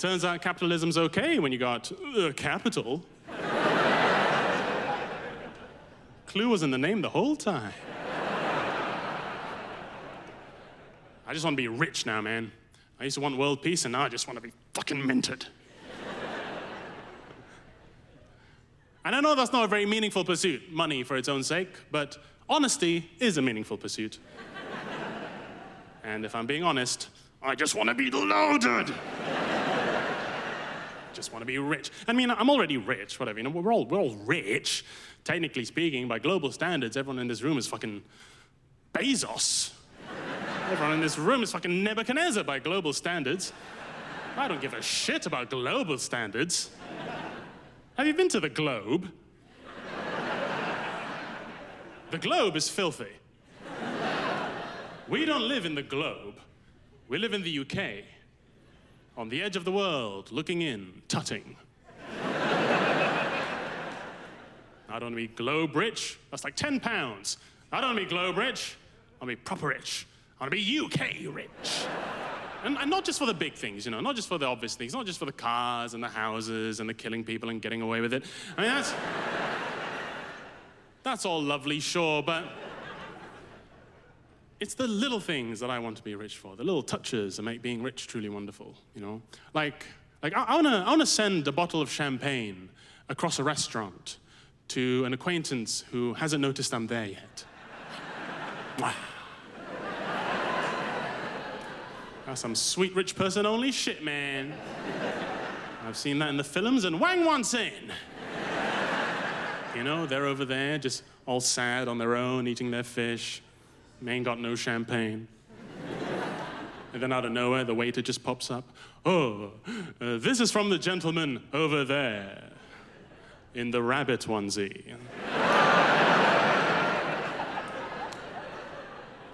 Turns out capitalism's okay when you got uh, capital. Clue was in the name the whole time. I just want to be rich now, man. I used to want world peace, and now I just want to be fucking minted. and I know that's not a very meaningful pursuit, money for its own sake, but honesty is a meaningful pursuit. and if I'm being honest, I just want to be loaded. Just want to be rich. I mean, I'm already rich, whatever. You know, we're all we're all rich, technically speaking, by global standards. Everyone in this room is fucking Bezos. Everyone in this room is fucking Nebuchadnezzar by global standards. I don't give a shit about global standards. Have you been to the globe? The globe is filthy. We don't live in the globe. We live in the UK, on the edge of the world, looking in, tutting. I don't want to be globe rich. That's like 10 pounds. I don't want to be globe rich. I want to be proper rich. I want to be UK rich. And, and, not just for the big things, you know, not just for the obvious things, not just for the cars and the houses and the killing people and getting away with it. I mean, that's. that's all lovely, sure, but. It's the little things that I want to be rich for, the little touches that make being rich truly wonderful, you know? Like, like I, I wanna, I wanna send a bottle of champagne across a restaurant to an acquaintance who hasn't noticed I'm there yet. That's some sweet rich person only shit, man. I've seen that in the films, and Wang wants in. You know, they're over there just all sad on their own, eating their fish. Ain't got no champagne. and then out of nowhere, the waiter just pops up. Oh, uh, this is from the gentleman over there in the rabbit onesie.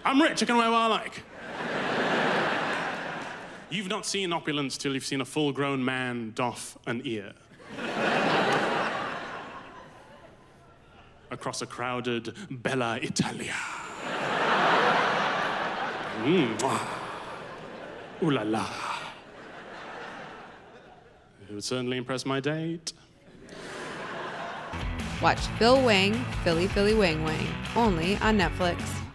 I'm rich, I can wear what I like. You've not seen opulence till you've seen a full grown man doff an ear. Across a crowded Bella Italia. Mm. Ooh la la. It would certainly impress my date. Watch Phil Wang, Philly Philly Wang Wang, only on Netflix.